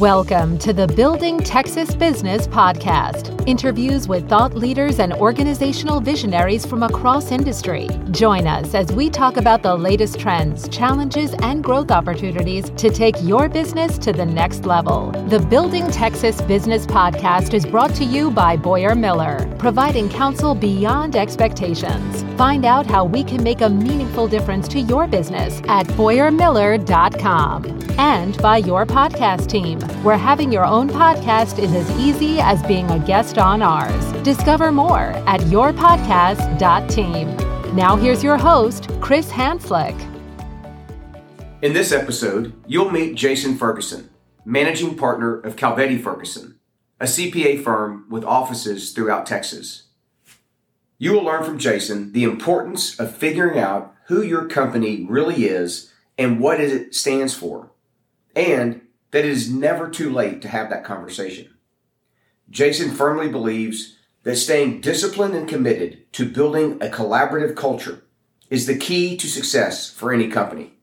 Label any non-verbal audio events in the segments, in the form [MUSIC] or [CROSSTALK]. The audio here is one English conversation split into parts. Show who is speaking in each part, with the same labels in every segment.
Speaker 1: Welcome to the Building Texas Business Podcast. Interviews with thought leaders and organizational visionaries from across industry. Join us as we talk about the latest trends, challenges, and growth opportunities to take your business to the next level. The Building Texas Business Podcast is brought to you by BoyarMiller, providing counsel beyond expectations. Find out how we can make a meaningful difference to your business at BoyarMiller.com. And by your podcast team, where having your own podcast is as easy as being a guest on ours. Discover more at yourpodcast.team. Now, here's your host, Chris Hanslik.
Speaker 2: In this episode, you'll meet Jason Ferguson, managing partner of Calvetti Ferguson, a CPA firm with offices throughout Texas. You will learn from Jason the importance of figuring out who your company really is and what it stands for, and that it is never too late to have that conversation. Jason firmly believes that staying disciplined and committed to building a collaborative culture is the key to success for any company.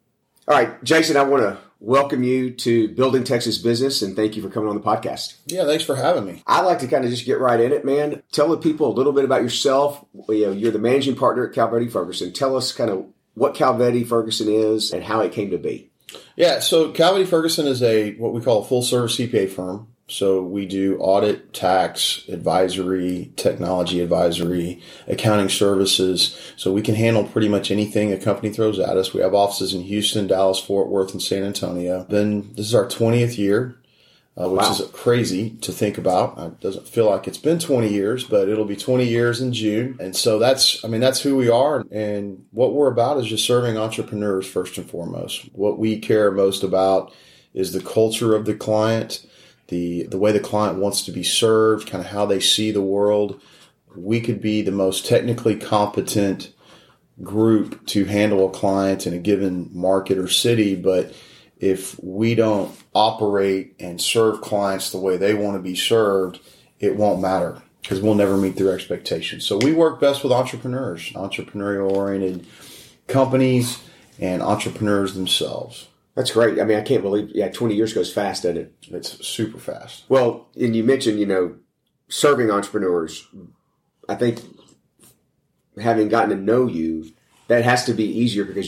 Speaker 2: All right, Jason, I want to welcome you to Building Texas Business and thank you for coming on the podcast.
Speaker 3: Yeah, thanks for having me.
Speaker 2: I'd like to kind of just get right in it, man. Tell the people a little bit about yourself. You know, you're the managing partner at Calvetti Ferguson. Tell us kind of what Calvetti Ferguson is and how it came to be.
Speaker 3: Yeah, so Calvetti Ferguson is a what we call a full service CPA firm. So we do audit, tax, advisory, technology advisory, accounting services. So we can handle pretty much anything a company throws at us. We have offices in Houston, Dallas, Fort Worth, and San Antonio. Then this is our 20th year, uh, which wow. is crazy to think about. It doesn't feel like it's been 20 years, but it'll be 20 years in June. And so that's, I mean, that's who we are. And what we're about is just serving entrepreneurs first and foremost. What we care most about is the culture of the client the the way the client wants to be served, kind of how they see the world. We could be the most technically competent group to handle a client in a given market or city, but if we don't operate and serve clients the way they want to be served, it won't matter because we'll never meet their expectations. So we work best with entrepreneurs, entrepreneurial oriented companies and entrepreneurs themselves.
Speaker 2: That's great. I mean, I can't believe, yeah, 20 years goes fast, doesn't it?
Speaker 3: It's super fast.
Speaker 2: Well, and you mentioned, you know, serving entrepreneurs. I think having gotten to know you, that has to be easier because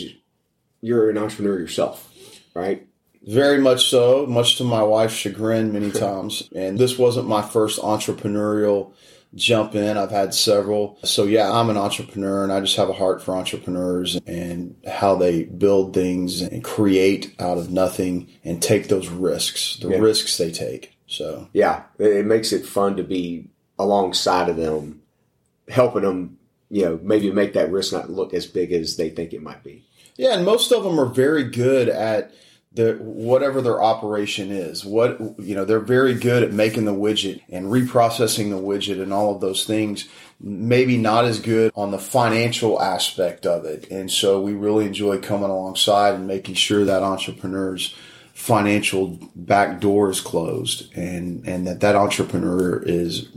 Speaker 2: you're an entrepreneur yourself, right?
Speaker 3: Very much so, much to my wife's chagrin many times. And this wasn't my first entrepreneurial jump in. I've had several. So yeah, I'm an entrepreneur and I just have a heart for entrepreneurs and how they build things and create out of nothing and take those risks, the yeah. risks they take. So
Speaker 2: yeah, it makes it fun to be alongside of them, helping them, you know, maybe make that risk not look as big as they think it might be.
Speaker 3: Yeah. And most of them are very good at the whatever their operation is what you know they're very good at making the widget and reprocessing the widget and all of those things maybe not as good on the financial aspect of it. And so we really enjoy coming alongside and making sure that entrepreneurs financial back door is closed and and that that entrepreneur is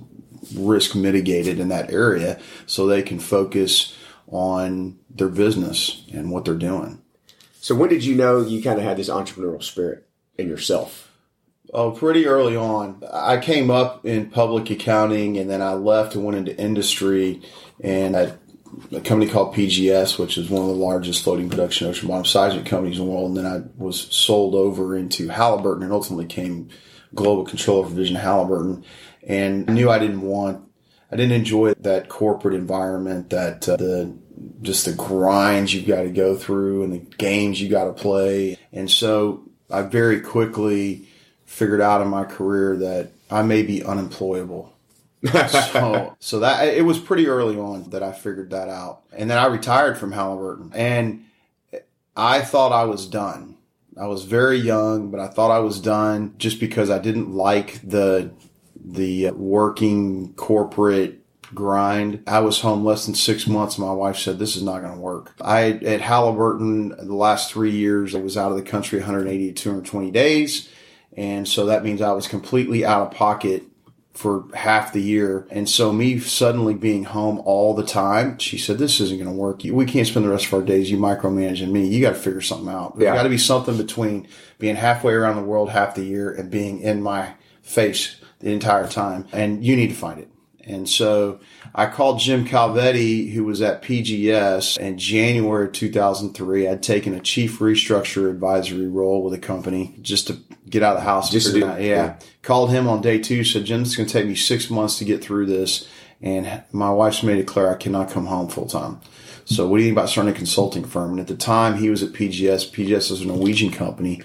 Speaker 3: risk mitigated in that area so they can focus on their business and what they're doing
Speaker 2: so when did you know you kind of had this entrepreneurial spirit in yourself?
Speaker 3: Oh, pretty early on. I came up in public accounting and then I left and went into industry and I a company called PGS, which is one of the largest floating production ocean bottom seismic companies in the world. And then I was sold over into Halliburton and ultimately came global controller for Vision Halliburton. And I knew I didn't want, I didn't enjoy that corporate environment, that uh, the just the grinds you've got to go through and the games you got to play. And so I very quickly figured out in my career that I may be unemployable. [LAUGHS] so, so that it was pretty early on that I figured that out. And then I retired from Halliburton and I thought I was done. I was very young, but I thought I was done just because I didn't like the the working corporate grind. I was home less than six months. My wife said, this is not going to work. I, at Halliburton, the last three years, I was out of the country 180 to 220 days. And so that means I was completely out of pocket for half the year. And so me suddenly being home all the time, she said, this isn't going to work. We can't spend the rest of our days you micromanaging me. You got to figure something out. There's
Speaker 4: Yeah.
Speaker 3: got to be something between being halfway around the world half the year and being in my face the entire time. And you need to find it. And so I called Jim Calvetti, who was at PGS in January of 2003. I'd taken a chief restructure advisory role with a company just to get out of the house.
Speaker 4: Just to do-
Speaker 3: yeah.
Speaker 4: yeah.
Speaker 3: Called him on day two, said, Jim, it's going to take me six months to get through this. And my wife's made it clear I cannot come home full time. So what do you think about starting a consulting firm? And at the time he was at PGS. PGS was a Norwegian company.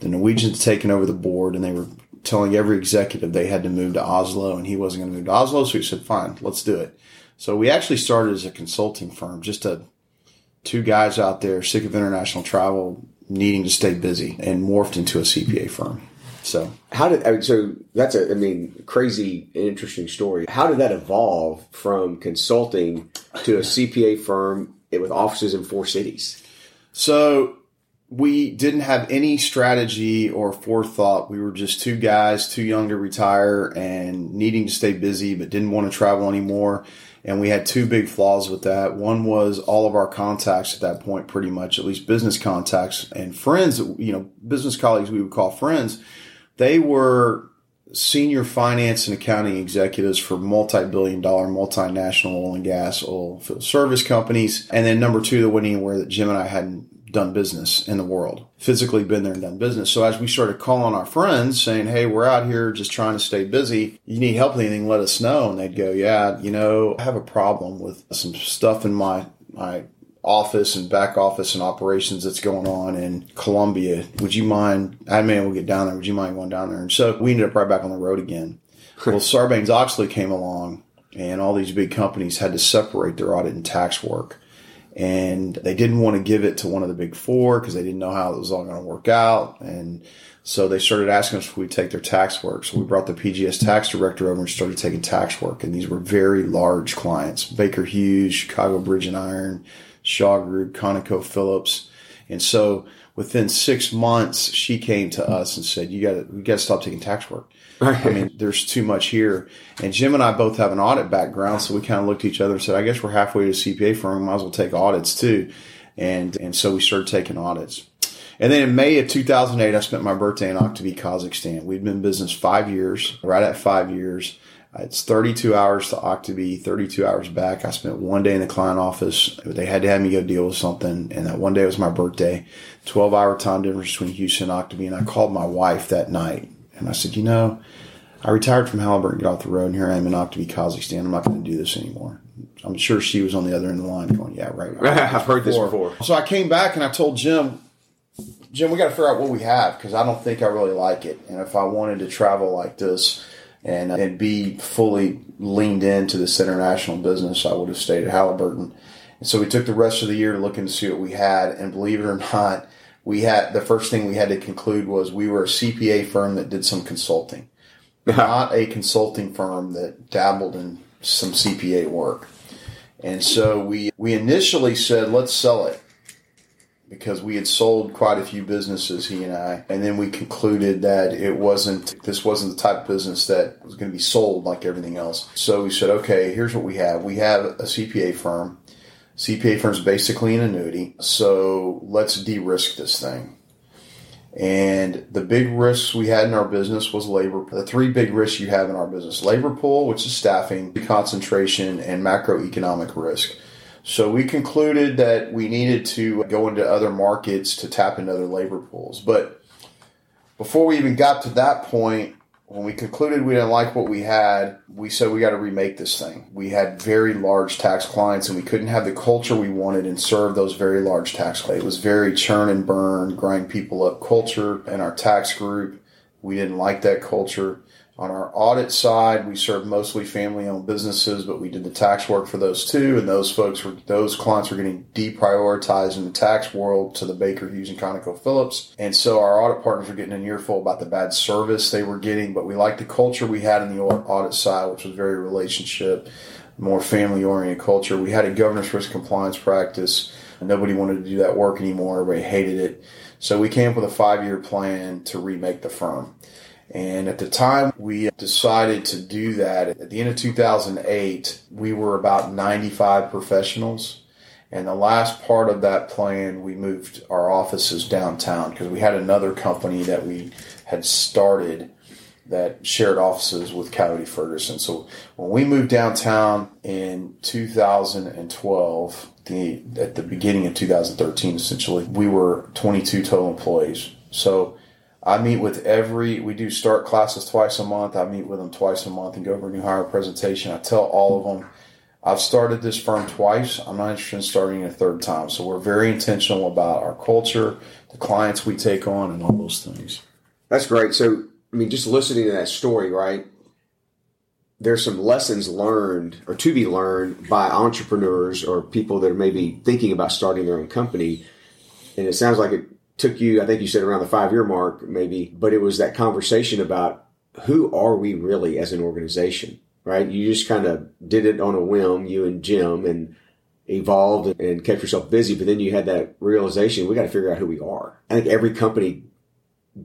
Speaker 3: The Norwegians had taken over the board and they were telling every executive they had to move to Oslo and he wasn't going to move to Oslo. So he said, fine, let's do it. So we actually started as a consulting firm, just a two guys out there sick of international travel, needing to stay busy and morphed into a CPA firm. So
Speaker 2: How did I mean, so? That's a I mean crazy and interesting story. How did that evolve from consulting to a CPA firm with offices in four cities?
Speaker 3: So we didn't have any strategy or forethought. We were just two guys, too young to retire and needing to stay busy, but didn't want to travel anymore. And we had two big flaws with that. One was all of our contacts at that point, pretty much, at least business contacts and friends, you know, business colleagues we would call friends. They were senior finance and accounting executives for multi-billion dollar multinational oil and gas oil service companies. And then number two, the wasn't anywhere that Jim and I hadn't done business in the world, physically been there and done business. So as we started calling our friends saying, Hey, we're out here just trying to stay busy. You need help with anything, let us know. And they'd go, yeah, you know, I have a problem with some stuff in my, my office and back office and operations that's going on in Colombia. Would you mind? I mean, we'll get down there. Would you mind going down there? And so we ended up right back on the road again. [LAUGHS] well, Sarbanes Oxley came along, and all these big companies had to separate their audit and tax work. And they didn't want to give it to one of the big four because they didn't know how it was all going to work out. And so they started asking us if we'd take their tax work. So we brought the PGS tax director over and started taking tax work. And these were very large clients Baker Hughes, Chicago Bridge and Iron, Shaw Group, Conoco Phillips. And so within six months, she came to us and said, "You got to, we got to stop taking tax work. Right. I mean, there's too much here." And Jim and I both have an audit background, so we kind of looked at each other and said, "I guess we're halfway to a CPA firm. Might as well take audits too." And and so we started taking audits. And then in May of 2008, I spent my birthday in Aktavi, Kazakhstan. We'd been in business five years, right at five years. It's 32 hours to Octavie, 32 hours back. I spent one day in the client office. They had to have me go deal with something. And that one day was my birthday, 12 hour time difference between Houston and Octavie. And I called my wife that night and I said, you know, I retired from Halliburton, got off the road, and here I am in Octavie, Kazakhstan. I'm not going to do this anymore. I'm sure she was on the other end of the line going, yeah, right. [LAUGHS]
Speaker 2: I've heard this before.
Speaker 3: So I came back and I told Jim, Jim, we got to figure out what we have because I don't think I really like it. And if I wanted to travel like this and uh, and be fully leaned into this international business, I would have stayed at Halliburton. And so we took the rest of the year looking to see what we had. And believe it or not, we had the first thing we had to conclude was we were a CPA firm that did some consulting, [LAUGHS] not a consulting firm that dabbled in some CPA work. And so we we initially said, let's sell it because we had sold quite a few businesses, he and I, and then we concluded that it wasn't, this wasn't the type of business that was going to be sold like everything else. So we said, okay, here's what we have. We have a CPA firm. CPA firm is basically an annuity. So let's de-risk this thing. And the big risks we had in our business was labor. The three big risks you have in our business labor pool, which is staffing, concentration, and macroeconomic risk. So we concluded that we needed to go into other markets to tap into other labor pools. But before we even got to that point, when we concluded we didn't like what we had, we said we got to remake this thing. We had very large tax clients and we couldn't have the culture we wanted and serve those very large tax clients. It was very churn and burn, grind people up culture in our tax group. We didn't like that culture. On our audit side, we served mostly family owned businesses, but we did the tax work for those too. And those folks were, those clients were getting deprioritized in the tax world to the Baker Hughes and Conoco Phillips. And so our audit partners were getting an earful about the bad service they were getting, but we liked the culture we had in the audit side, which was very relationship, more family oriented culture. We had a governance risk compliance practice. Nobody wanted to do that work anymore. Everybody hated it. So we came up with a five year plan to remake the firm. And at the time we decided to do that, at the end of 2008, we were about 95 professionals. And the last part of that plan, we moved our offices downtown because we had another company that we had started that shared offices with Calvetti Ferguson. So when we moved downtown in 2012, the at the beginning of 2013, essentially, we were 22 total employees. So I meet with every, we do start classes twice a month. I meet with them twice a month and go over a new hire presentation. I tell all of them, I've started this firm twice. I'm not interested in starting a third time. So we're very intentional about our culture, the clients we take on, and all those things.
Speaker 2: That's great. So, I mean, just listening to that story, right? There's some lessons learned or to be learned by entrepreneurs or people that are maybe thinking about starting their own company. And it sounds like it took you, I think you said around the five year mark, maybe, but it was that conversation about who are we really as an organization, right? You just kind of did it on a whim, you and Jim, and evolved and kept yourself busy. But then you had that realization, we got to figure out who we are. I think every company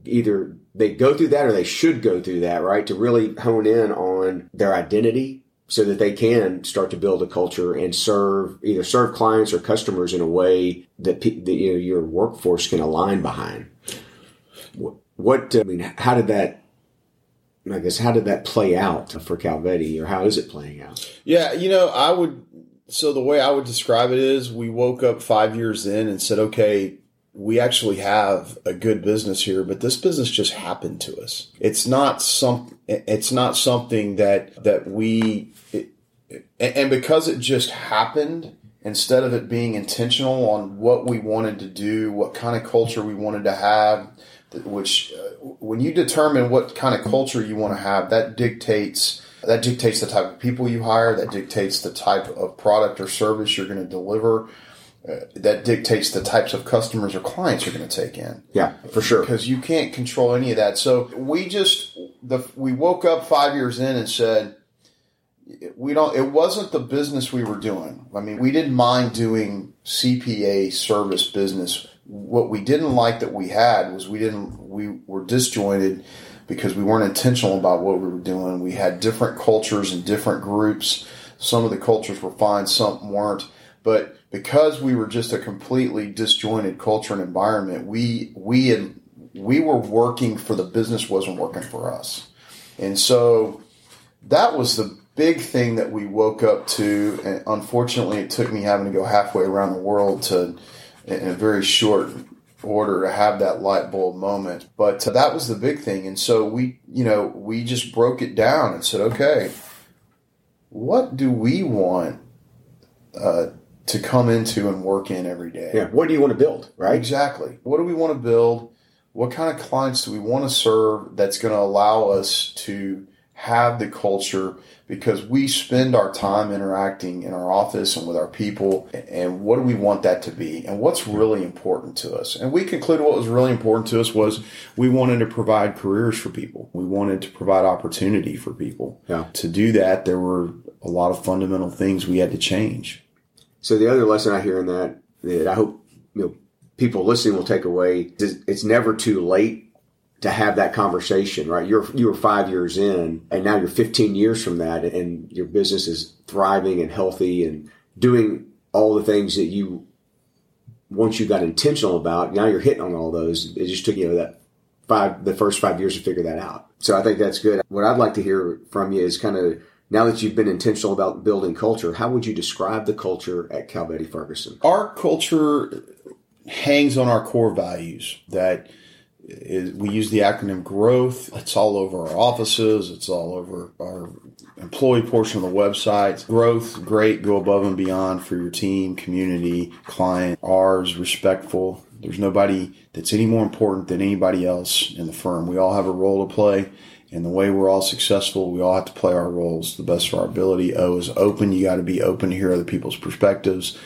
Speaker 2: either they go through that or they should go through that, right? To really hone in on their identity so that they can start to build a culture and serve either serve clients or customers in a way that, that you know, your workforce can align behind. What, what I mean, how did that? I guess how did that play out for Calvetti, or how is it playing out?
Speaker 3: Yeah, you know, I would. So the way I would describe it is, we woke up five years in and said, okay, we actually have a good business here, but this business just happened to us. It's not some, it's not something that, that we, it, and because it just happened, instead of it being intentional on what we wanted to do, what kind of culture we wanted to have, which uh, when you determine what kind of culture you want to have, that dictates that dictates the type of people you hire, that dictates the type of product or service you're going to deliver uh, that dictates the types of customers or clients you're going to take in.
Speaker 2: Yeah, for sure.
Speaker 3: Because you can't control any of that. So we just the we woke up five years in and said we don't. It wasn't the business we were doing. I mean, we didn't mind doing CPA service business. What we didn't like that we had was we didn't we were disjointed because we weren't intentional about what we were doing. We had different cultures and different groups. Some of the cultures were fine, some weren't. But because we were just a completely disjointed culture and environment, we we had, we were working for the business wasn't working for us, and so that was the big thing that we woke up to. And unfortunately, it took me having to go halfway around the world to in a very short order to have that light bulb moment. But that was the big thing, and so we you know we just broke it down and said, okay, what do we want? Uh, to come into and work in every day.
Speaker 2: Yeah. What do you want to build, right?
Speaker 3: Exactly. What do we want to build? What kind of clients do we want to serve that's going to allow us to have the culture because we spend our time interacting in our office and with our people and what do we want that to be and what's really important to us and we concluded what was really important to us was we wanted to provide careers for people we wanted to provide opportunity for people
Speaker 2: yeah.
Speaker 3: to do that there were a lot of fundamental things we had to change
Speaker 2: so the other lesson I hear in that that I hope you know people listening will take away is it's never too late to have that conversation, right? You're you were five years in, and now you're 15 years from that, and your business is thriving and healthy and doing all the things that you once you got intentional about. Now you're hitting on all those. It just took you know that five the first five years to figure that out. So I think that's good. What I'd like to hear from you is kind of now that you've been intentional about building culture, how would you describe the culture at Calvetti Ferguson?
Speaker 3: Our culture hangs on our core values that is, we use the acronym growth. It's all over our offices. It's all over our employee portion of the website. Growth, great. Go above and beyond for your team, community, client. Ours, respectful. There's nobody that's any more important than anybody else in the firm. We all have a role to play and the way we're all successful, we all have to play our roles the best of our ability. O is open. You got to be open to hear other people's perspectives.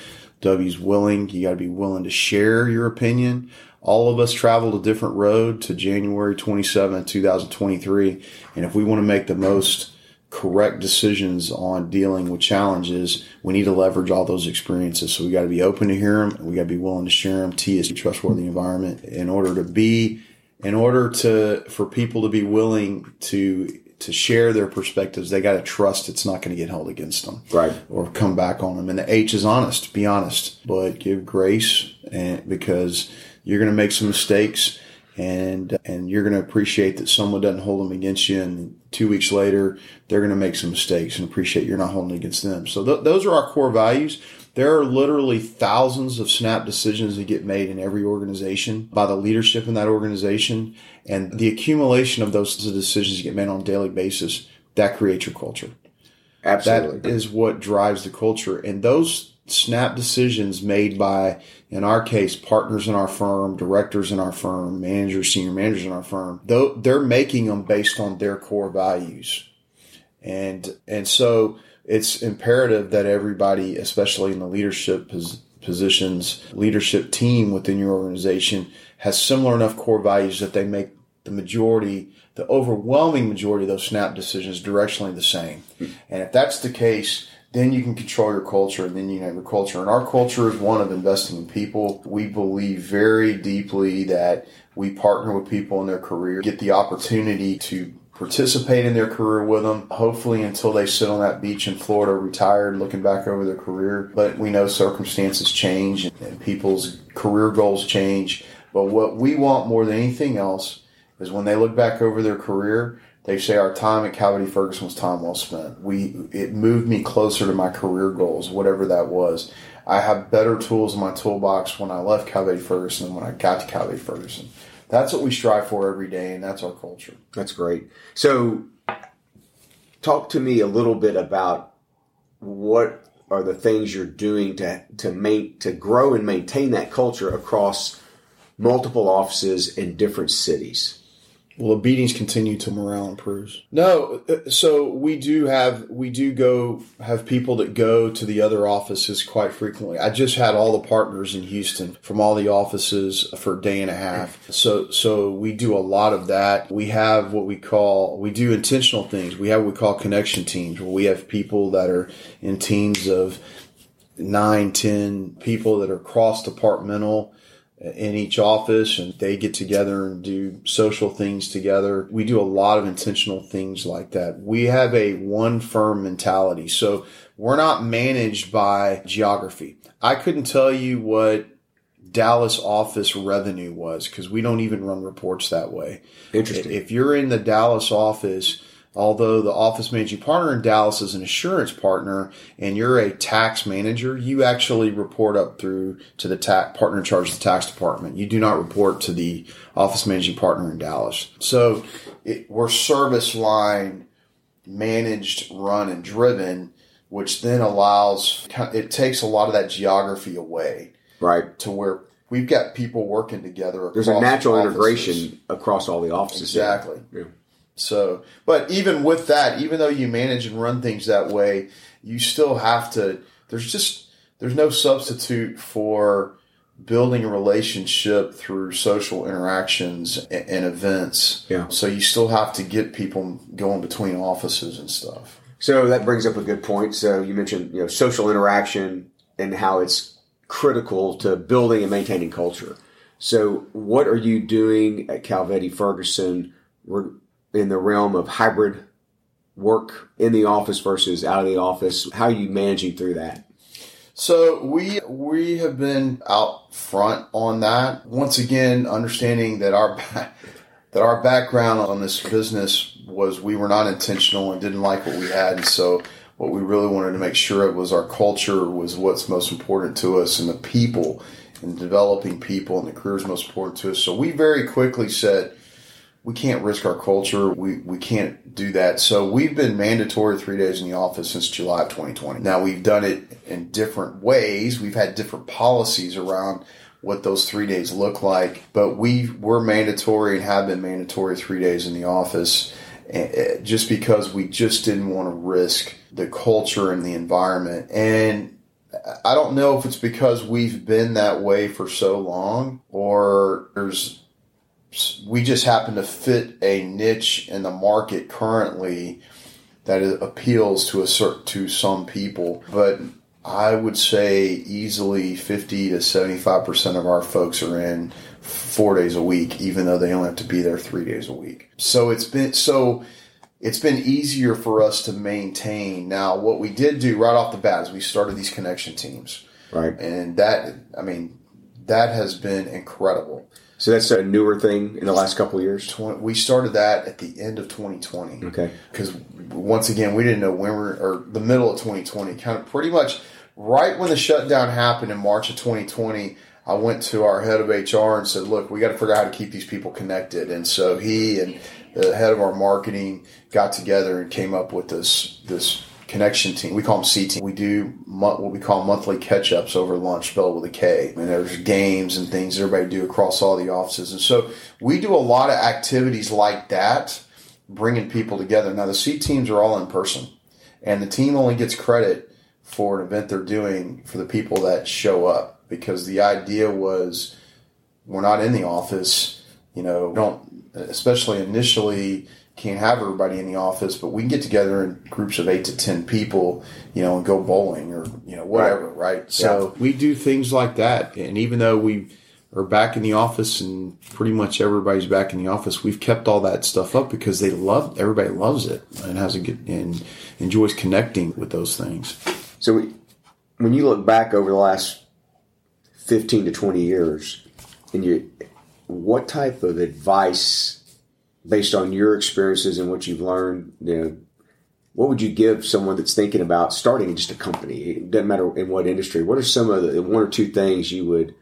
Speaker 3: W is willing. You got to be willing to share your opinion. All of us traveled a different road to January 27, 2023. And if we want to make the most correct decisions on dealing with challenges, we need to leverage all those experiences. So we got to be open to hear them. we got to be willing to share them. T is trustworthy environment in order to be in order to for people to be willing to to share their perspectives, they got to trust it's not going to get held against them,
Speaker 2: Right.
Speaker 3: Or come back on them. And the H is honest. Be honest, but give grace, and because you're going to make some mistakes, and and you're going to appreciate that someone doesn't hold them against you, and two weeks later they're going to make some mistakes, and appreciate you're not holding against them. So th- those are our core values. There are literally thousands of snap decisions that get made in every organization by the leadership in that organization. And the accumulation of those decisions that get made on a daily basis, that creates your culture.
Speaker 2: Absolutely.
Speaker 3: That is what drives the culture. And those snap decisions made by, in our case, partners in our firm, directors in our firm, managers, senior managers in our firm, they're making them based on their core values. And, and so, it's imperative that everybody, especially in the leadership pos- positions, leadership team within your organization, has similar enough core values that they make the majority, the overwhelming majority of those snap decisions directionally the same. And if that's the case, then you can control your culture and then you have your culture. And our culture is one of investing in people. We believe very deeply that we partner with people in their career, get the opportunity to participate in their career with them, hopefully until they sit on that beach in Florida retired looking back over their career. But we know circumstances change and, people's career goals change. But what we want more than anything else is when they look back over their career, they say our time at Calvetti Ferguson was time well spent. We it moved me closer to my career goals, whatever that was. I have better tools in my toolbox when I left Calvetti Ferguson than when I got to Calvetti Ferguson. That's what we strive for every day, and that's our culture.
Speaker 2: That's great. So, talk to me a little bit about what are the things you're doing to to make to grow and maintain that culture across multiple offices in different cities.
Speaker 3: Well, the beatings continue till morale improves. No, uh, so we do have we do go have people that go to the other offices quite frequently. I just had all the partners in Houston from all the offices for a day and a half. So so we do a lot of that. We have what we call we do intentional things. We have what we call connection teams where we have people that are in teams of nine, ten people that are cross departmental in each office and they get together and do social things together. We do a lot of intentional things like that. We have a one firm mentality. So we're not managed by geography. I couldn't tell you what Dallas office revenue was because we don't even run reports that way.
Speaker 2: Interesting.
Speaker 3: If you're in the Dallas office, although the office managing partner in Dallas is an assurance partner and you're a tax manager, you actually report up through to the tax partner in charge of the tax department. You do not report to the office managing partner in Dallas. So it, we're service line managed, run, and driven, which then allows it takes a lot of that geography away
Speaker 2: right.
Speaker 3: to where we've got people working together.
Speaker 2: There's a natural integration across all the offices.
Speaker 3: Exactly.
Speaker 2: Yeah.
Speaker 3: So, but even with that, even though you manage and run things that way, you still have to. There's just there's no substitute for building a relationship through social interactions and, and events.
Speaker 2: Yeah.
Speaker 3: So you still have to get people going between offices and stuff.
Speaker 2: So that brings up a good point. So you mentioned you know social interaction and how it's critical to building and maintaining culture. So what are you doing at Calvetti Ferguson We're in the realm of hybrid work in the office versus out of the office? How are you managing through that?
Speaker 3: So we we have been out front on that. Once again, understanding that our [LAUGHS] that our background on this business was we were not intentional and didn't like what we had, and so what we really wanted to make sure of was our culture was what's most important to us, and the people and developing people and the careers most important to us. So we very quickly said we can't risk our culture. We, we can't do that. So we've been mandatory three days in the office since July of 2020. Now we've done it in different ways. We've had different policies around what those three days look like, but we were mandatory and have been mandatory three days in the office eh, just because we just didn't want to risk the culture and the environment. And I don't know if it's because we've been that way for so long or there's we just happen to fit a niche in the market currently that appeals to a certain to some people but I would say easily 50 to 75% of our folks are in four days a week, even though they only have to be there three days a week. So it's been, so it's been easier for us to maintain. Now, what we did do right off the bat is we started these connection teams.
Speaker 2: Right.
Speaker 3: And that, I mean, that has been incredible.
Speaker 2: So that's a newer thing in the last couple of years.
Speaker 3: We started that at the end of 2020.
Speaker 2: Okay.
Speaker 3: Because once again, we didn't know when we're, or the middle of 2020, kind of pretty much right when the shutdown happened in March of 2020. I went to our head of HR and said, "Look, we got to figure out how to keep these people connected." And so he and the head of our marketing got together and came up with this this connection team. We call them C team. We do what we call monthly catch ups over lunch, spelled with a K. And there's games and things everybody do across all the offices. And so we do a lot of activities like that, bringing people together. Now the C teams are all in person, and the team only gets credit for an event they're doing for the people that show up because the idea was we're not in the office, you know, don't especially initially can't have everybody in the office, but we can get together in groups of eight to ten people, you know, and go bowling or you know whatever, right? right? So yeah. we do things like that, and even though we are back in the office and pretty much everybody's back in the office, we've kept all that stuff up because they love everybody loves it and has a good and enjoys connecting with those things.
Speaker 2: So we, when you look back over the last fifteen to twenty years, and you, what type of advice based on your experiences and what you've learned, you know, what would you give someone that's thinking about starting just a company? It doesn't matter in what industry. What are some of the one or two things you would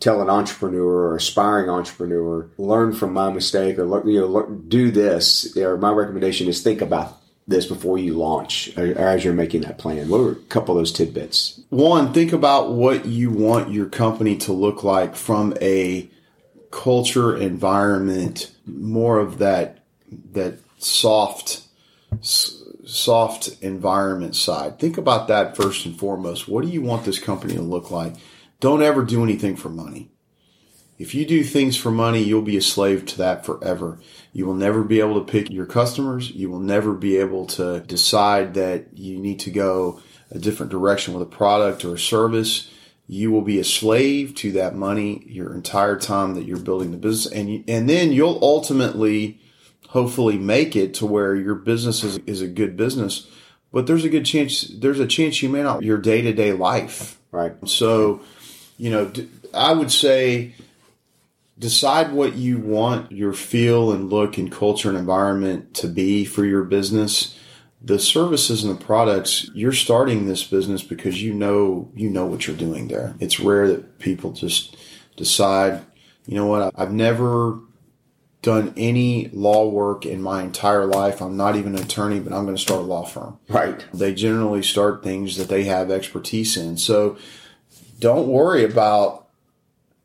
Speaker 2: tell an entrepreneur or aspiring entrepreneur, learn from my mistake or you know do this? Or my recommendation is think about this before you launch or as you're making that plan. What are a couple of those tidbits?
Speaker 3: One, think about what you want your company to look like from a culture environment more of that that soft soft environment side. Think about that first and foremost. What do you want this company to look like? Don't ever do anything for money. If you do things for money you'll be a slave to that forever. You will never be able to pick your customers. You will never be able to decide that you need to go a different direction with a product or a service you will be a slave to that money your entire time that you're building the business. And you, and then you'll ultimately hopefully make it to where your business is, is a good business. But there's a good chance there's a chance you may not your day-to-day life.
Speaker 2: Right.
Speaker 3: So you know i would say decide what you want your feel and look and culture and environment to be for your business the services and the products you're starting this business because you know you know what you're doing there. It's rare that people just decide you know what? I've never done any law work in my entire life. I'm not even an attorney but i'm going to start a law firm.
Speaker 2: Right.
Speaker 3: They generally start things that they have expertise in. So don't worry about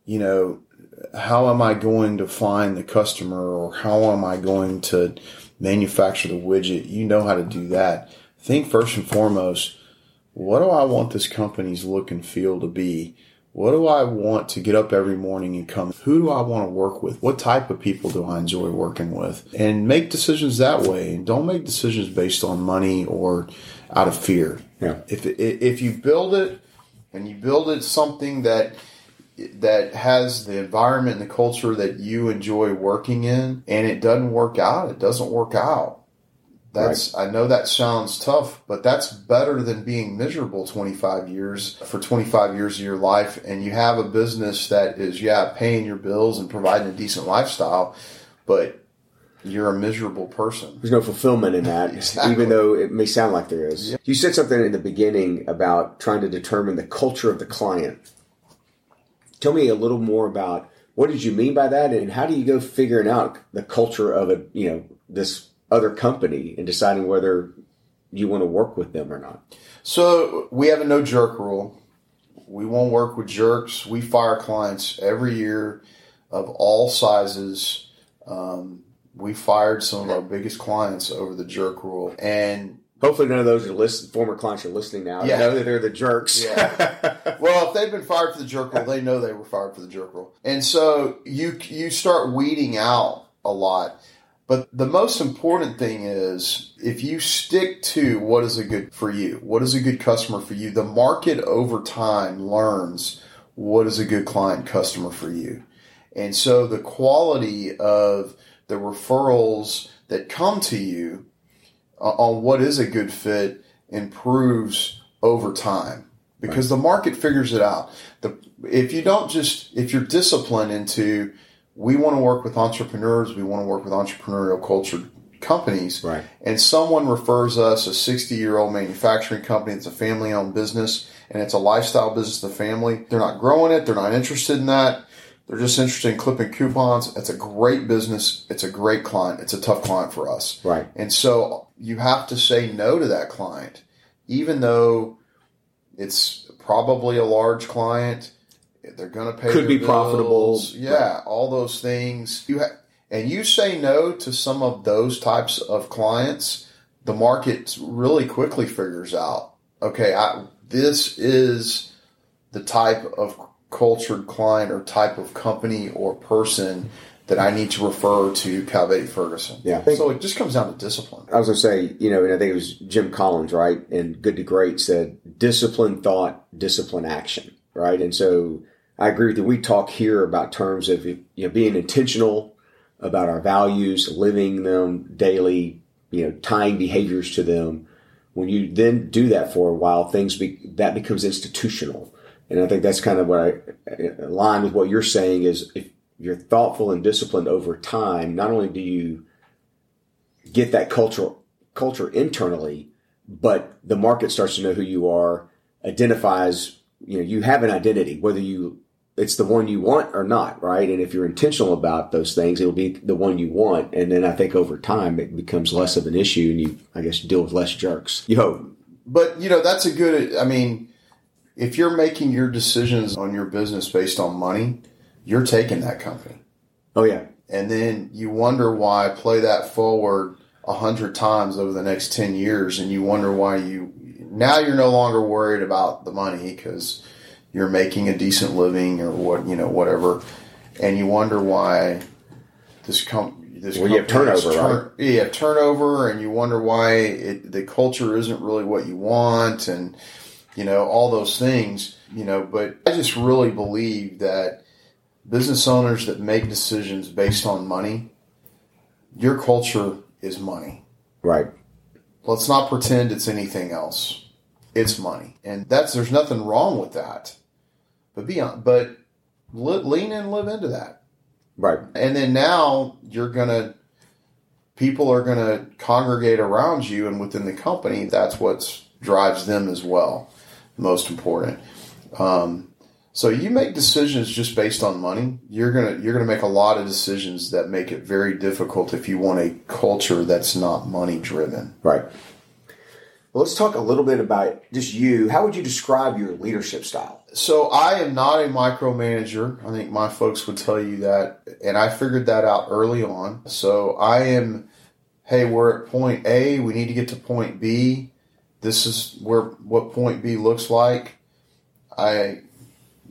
Speaker 3: you know how am i going to find the customer or how am i going to manufacture the widget, you know how to do that. Think first and foremost, what do I want this company's look and feel to be? What do I want to get up every morning and come? Who do I want to work with? What type of people do I enjoy working with? And make decisions that way. And don't make decisions based on money or out of fear.
Speaker 2: Yeah.
Speaker 3: If if you build it and you build it something that that has the environment and the culture that you enjoy working in and it doesn't work out, it doesn't work out. That's right. I know that sounds tough, but that's better than being miserable 25 years for 25 years of your life and you have a business that is yeah, paying your bills and providing a decent lifestyle, but you're a miserable person.
Speaker 2: There's no fulfillment in that, [LAUGHS] exactly. even though it may sound like there is. Yeah. You said something in the beginning about trying to determine the culture of the client. Tell me a little more about what did you mean by that, and how do you go figuring out the culture of a you know this other company and deciding whether you want to work with them or not?
Speaker 3: So we have a no jerk rule. We won't work with jerks. We fire clients every year of all sizes. Um, we fired some of our biggest clients over the jerk rule, and
Speaker 2: Hopefully, none of those are list, former clients are listening now. Yeah. know that they're the jerks.
Speaker 3: Yeah. [LAUGHS] well, if they've been fired for the jerk rule, they know they were fired for the jerk rule, and so you you start weeding out a lot. But the most important thing is if you stick to what is a good for you, what is a good customer for you, the market over time learns what is a good client customer for you. And so the quality of the referrals that come to you uh, on what is a good fit improves over time because right. the market figures it out. The, if you don't just, if you're disciplined into, we want to work with entrepreneurs, we want to work with entrepreneurial culture companies,
Speaker 2: right.
Speaker 3: and someone refers us a 60 year old manufacturing company that's a family owned business and it's a lifestyle business, the family, they're not growing it, they're not interested in that. They're just interested in clipping coupons. It's a great business. It's a great client. It's a tough client for us.
Speaker 2: Right.
Speaker 3: And so you have to say no to that client, even though it's probably a large client. They're going to pay.
Speaker 2: Could be bills. profitable.
Speaker 3: Yeah, right. all those things. You have, and you say no to some of those types of clients. The market really quickly figures out. Okay, I, this is the type of cultured client or type of company or person that I need to refer to Calvetti Ferguson.
Speaker 2: Yeah.
Speaker 3: So it just comes down to discipline.
Speaker 2: I was going to say, you know, and I think it was Jim Collins, right? And Good to Great said, discipline thought, discipline action, right? And so I agree with you. We talk here about terms of, you know, being intentional about our values, living them daily, you know, tying behaviors to them. When you then do that for a while, things be, that becomes institutional. And I think that's kind of what I align with what you're saying is if you're thoughtful and disciplined over time, not only do you get that culture culture internally, but the market starts to know who you are, identifies, you know, you have an identity, whether you it's the one you want or not, right? And if you're intentional about those things, it'll be the one you want. And then I think over time it becomes less of an issue and you I guess deal with less jerks. You hope.
Speaker 3: But you know, that's a good I mean, if you're making your decisions on your business based on money, you're taking that company.
Speaker 2: Oh yeah.
Speaker 3: And then you wonder why play that forward a hundred times over the next 10 years. And you wonder why you, now you're no longer worried about the money because you're making a decent living or what, you know, whatever. And you wonder why this company, this
Speaker 2: well, you have turnover, turn, right?
Speaker 3: Have turnover, and you wonder why it, the culture isn't really what you want, and you know all those things. You know, but I just really believe that business owners that make decisions based on money, your culture is money.
Speaker 2: Right.
Speaker 3: Let's not pretend it's anything else. It's money. And that's there's nothing wrong with that. But be on, but lean and live into that.
Speaker 2: Right.
Speaker 3: And then now you're going to people are going to congregate around you and within the company that's what drives them as well most important um, so you make decisions just based on money. You're gonna you're gonna make a lot of decisions that make it very difficult if you want a culture that's not money driven.
Speaker 2: Right. Well, let's talk a little bit about just you. How would you describe your leadership style?
Speaker 3: So I am not a micromanager. I think my folks would tell you that, and I figured that out early on. So I am, hey, we're at point A. We need to get to point B. This is where what point B looks like. I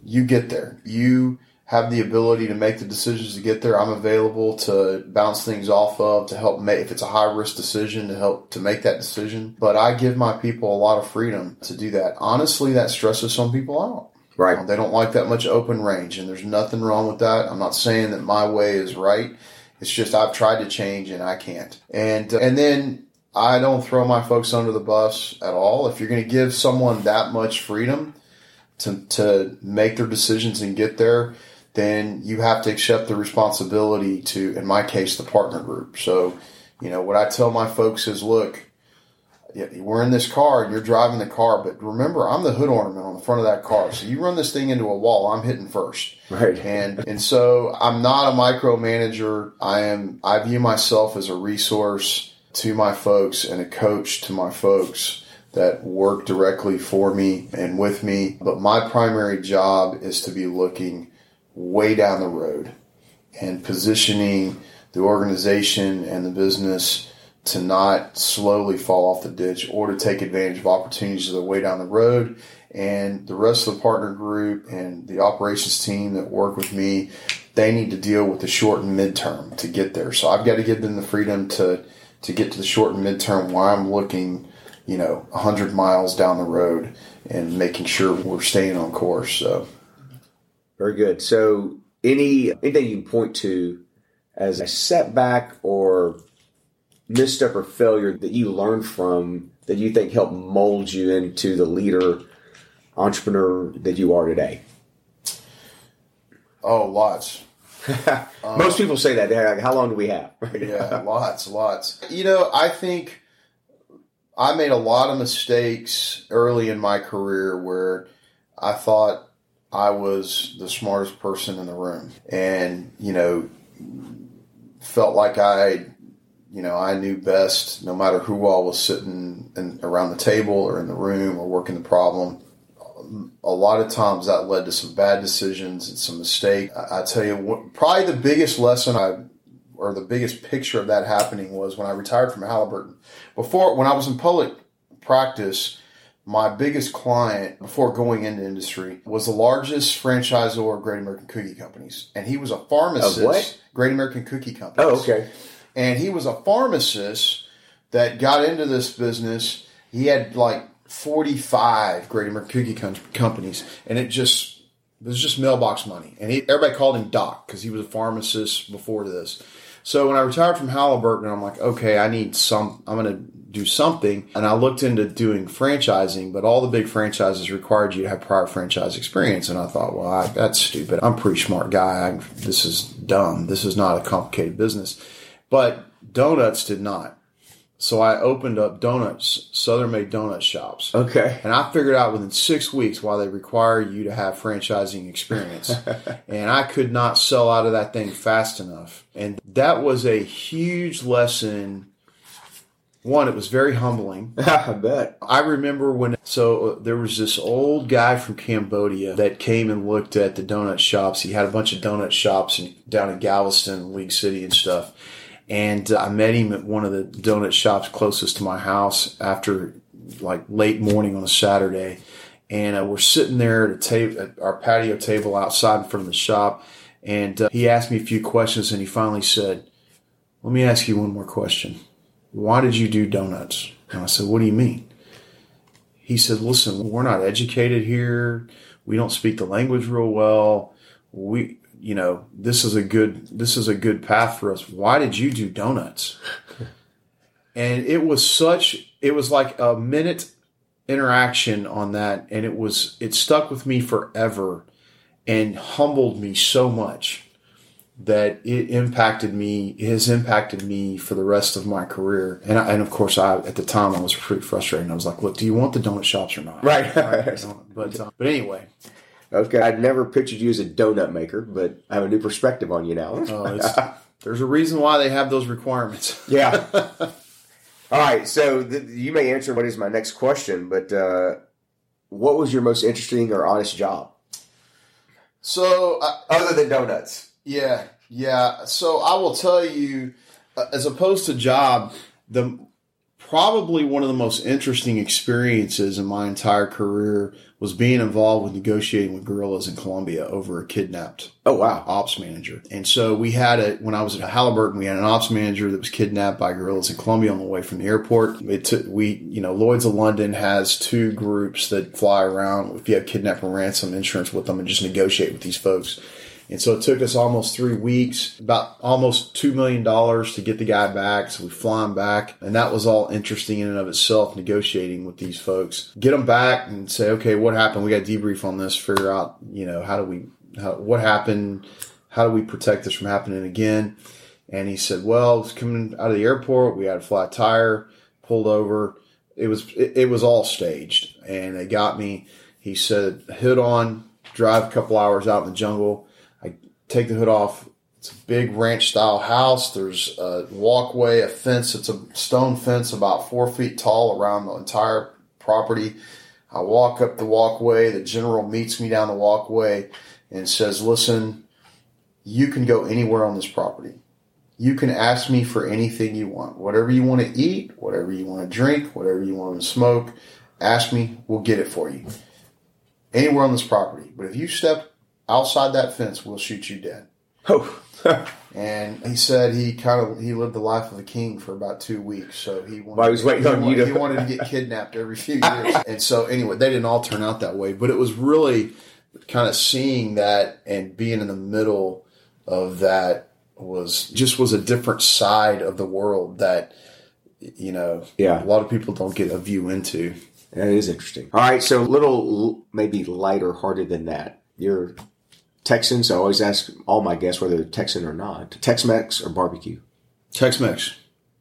Speaker 3: you get there. You have the ability to make the decisions to get there. I'm available to bounce things off of to help make if it's a high risk decision to help to make that decision. But I give my people a lot of freedom to do that. Honestly, that stresses some people out.
Speaker 2: Right.
Speaker 3: Um, they don't like that much open range, and there's nothing wrong with that. I'm not saying that my way is right. It's just I've tried to change and I can't. And uh, and then I don't throw my folks under the bus at all. If you're going to give someone that much freedom, to, to make their decisions and get there, then you have to accept the responsibility to, in my case, the partner group. So, you know, what I tell my folks is, look, we're in this car and you're driving the car, but remember, I'm the hood ornament on the front of that car. So you run this thing into a wall, I'm hitting first.
Speaker 2: Right.
Speaker 3: And, and so I'm not a micromanager. I am, I view myself as a resource to my folks and a coach to my folks that work directly for me and with me. But my primary job is to be looking way down the road and positioning the organization and the business to not slowly fall off the ditch or to take advantage of opportunities that are way down the road. And the rest of the partner group and the operations team that work with me, they need to deal with the short and midterm to get there. So I've got to give them the freedom to to get to the short and midterm while I'm looking, you know, 100 miles down the road and making sure we're staying on course. So
Speaker 2: very good. So any anything you can point to as a setback or misstep or failure that you learned from that you think helped mold you into the leader entrepreneur that you are today?
Speaker 3: Oh, lots. [LAUGHS]
Speaker 2: Most people say that. They're like, "How long do we have?"
Speaker 3: yeah, lots, lots. You know, I think I made a lot of mistakes early in my career where I thought I was the smartest person in the room, and you know, felt like I, you know, I knew best, no matter who all was sitting in, around the table or in the room or working the problem a lot of times that led to some bad decisions and some mistakes. I, I tell you, what, probably the biggest lesson I, or the biggest picture of that happening was when I retired from Halliburton. Before, when I was in public practice, my biggest client before going into industry was the largest franchisor of Great American Cookie Companies, and he was a pharmacist. Great American Cookie Companies.
Speaker 2: Oh, okay.
Speaker 3: And he was a pharmacist that got into this business. He had like 45 Great American Cookie com- companies, and it just it was just mailbox money. And he, everybody called him Doc because he was a pharmacist before this. So when I retired from Halliburton, I'm like, okay, I need some. I'm going to do something. And I looked into doing franchising, but all the big franchises required you to have prior franchise experience. And I thought, well, I, that's stupid. I'm a pretty smart guy. I, this is dumb. This is not a complicated business. But donuts did not. So I opened up donuts, Southern Maid donut shops.
Speaker 2: Okay.
Speaker 3: And I figured out within six weeks why they require you to have franchising experience. [LAUGHS] and I could not sell out of that thing fast enough. And that was a huge lesson. One, it was very humbling. [LAUGHS]
Speaker 2: I bet.
Speaker 3: I remember when, so uh, there was this old guy from Cambodia that came and looked at the donut shops. He had a bunch of donut shops down in Galveston, League City and stuff and I met him at one of the donut shops closest to my house after like late morning on a Saturday. And uh, we're sitting there at a table, at our patio table outside in front of the shop. And uh, he asked me a few questions and he finally said, let me ask you one more question. Why did you do donuts? And I said, what do you mean? He said, listen, we're not educated here. We don't speak the language real well. We, you know, this is a good this is a good path for us. Why did you do donuts? and it was such it was like a minute interaction on that and it was it stuck with me forever and humbled me so much that it impacted me it has impacted me for the rest of my career. And I, and of course I at the time I was pretty frustrated. I was like look do you want the donut shops or not?
Speaker 2: Right,
Speaker 3: but uh, but anyway
Speaker 2: Okay, I'd never pictured you as a donut maker, but I have a new perspective on you now.
Speaker 3: Oh, [LAUGHS] there's a reason why they have those requirements. [LAUGHS]
Speaker 2: yeah. All right, so th- you may answer what is my next question, but uh, what was your most interesting or honest job?
Speaker 3: So, uh,
Speaker 2: other than donuts,
Speaker 3: yeah, yeah. So I will tell you, uh, as opposed to job, the probably one of the most interesting experiences in my entire career was being involved with negotiating with guerrillas in Colombia over a kidnapped
Speaker 2: oh wow
Speaker 3: ops manager. And so we had a when I was at Halliburton, we had an ops manager that was kidnapped by guerrillas in Colombia on the way from the airport. It took we you know Lloyd's of London has two groups that fly around if you have kidnap and ransom insurance with them and just negotiate with these folks. And so it took us almost three weeks, about almost $2 million to get the guy back. So we fly him back. And that was all interesting in and of itself, negotiating with these folks. Get them back and say, okay, what happened? We got debrief on this, figure out, you know, how do we, how, what happened? How do we protect this from happening again? And he said, well, it's coming out of the airport. We had a flat tire, pulled over. It was, it, it was all staged and they got me. He said, hood on, drive a couple hours out in the jungle take the hood off. It's a big ranch style house. There's a walkway, a fence. It's a stone fence about four feet tall around the entire property. I walk up the walkway. The general meets me down the walkway and says, Listen, you can go anywhere on this property. You can ask me for anything you want. Whatever you want to eat, whatever you want to drink, whatever you want to smoke, ask me. We'll get it for you. Anywhere on this property. But if you step outside that fence, we'll shoot you dead.
Speaker 2: Oh. [LAUGHS]
Speaker 3: and he said he kind of he lived the life of a king for about two weeks. So he wanted,
Speaker 2: Well, he was waiting on you to-
Speaker 3: he wanted to get kidnapped every few years. [LAUGHS] and so anyway, they didn't all turn out that way, but it was really kind of seeing that and being in the middle of that was just was a different side of the world that you know
Speaker 2: Yeah.
Speaker 3: a lot of people don't get a view into.
Speaker 2: That is interesting. All right, so a little maybe lighter hearted than that. You're Texan, so I always ask all my guests whether they're Texan or not. Tex Mex or barbecue?
Speaker 3: Tex-Mex,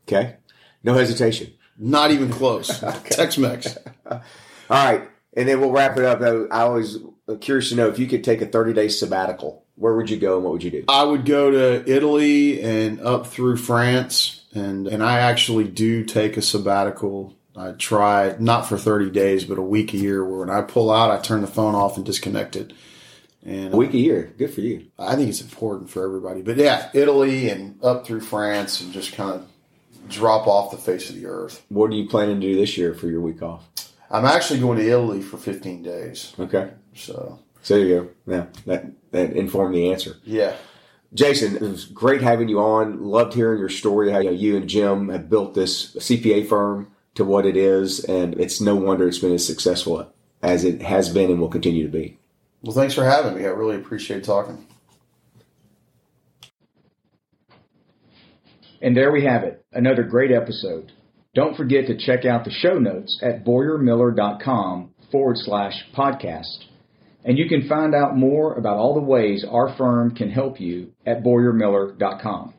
Speaker 2: Okay. No hesitation.
Speaker 3: not even close. [LAUGHS] [LAUGHS] Tex-Mex. [LAUGHS]
Speaker 2: All right. And then we'll wrap it up. I I always uh, curious to know if you could take a 30 day sabbatical, where would you go and what would you do?
Speaker 3: I would go to Italy and up through France, and and I actually do take a sabbatical. I try not for thirty days, but a week a year. Where when I pull out, I turn the phone off and disconnect it. And
Speaker 2: A week uh, a year. Good for you.
Speaker 3: I think it's important for everybody. But yeah, Italy and up through France, and just kind of drop off the face of the earth.
Speaker 2: What are you planning to do this year for your week off?
Speaker 3: I'm actually going to Italy for fifteen days.
Speaker 2: Okay.
Speaker 3: So
Speaker 2: So there you go. Yeah. That, that informed the answer.
Speaker 3: yeah,
Speaker 2: Jason, it was great having you on. Loved hearing your story, how you and Jim have built this CPA firm to what it is. And it's no wonder it's been as successful as it has been and will continue to be.
Speaker 3: Well, thanks for having me. I really appreciate talking.
Speaker 5: And there we have it, another great episode. Don't forget to check out the show notes at boyarmiller.com forward slash podcast. And you can find out more about all the ways our firm can help you at boyarmiller.com.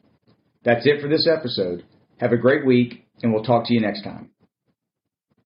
Speaker 5: That's it for this episode. Have a great week, and we'll talk to you next time.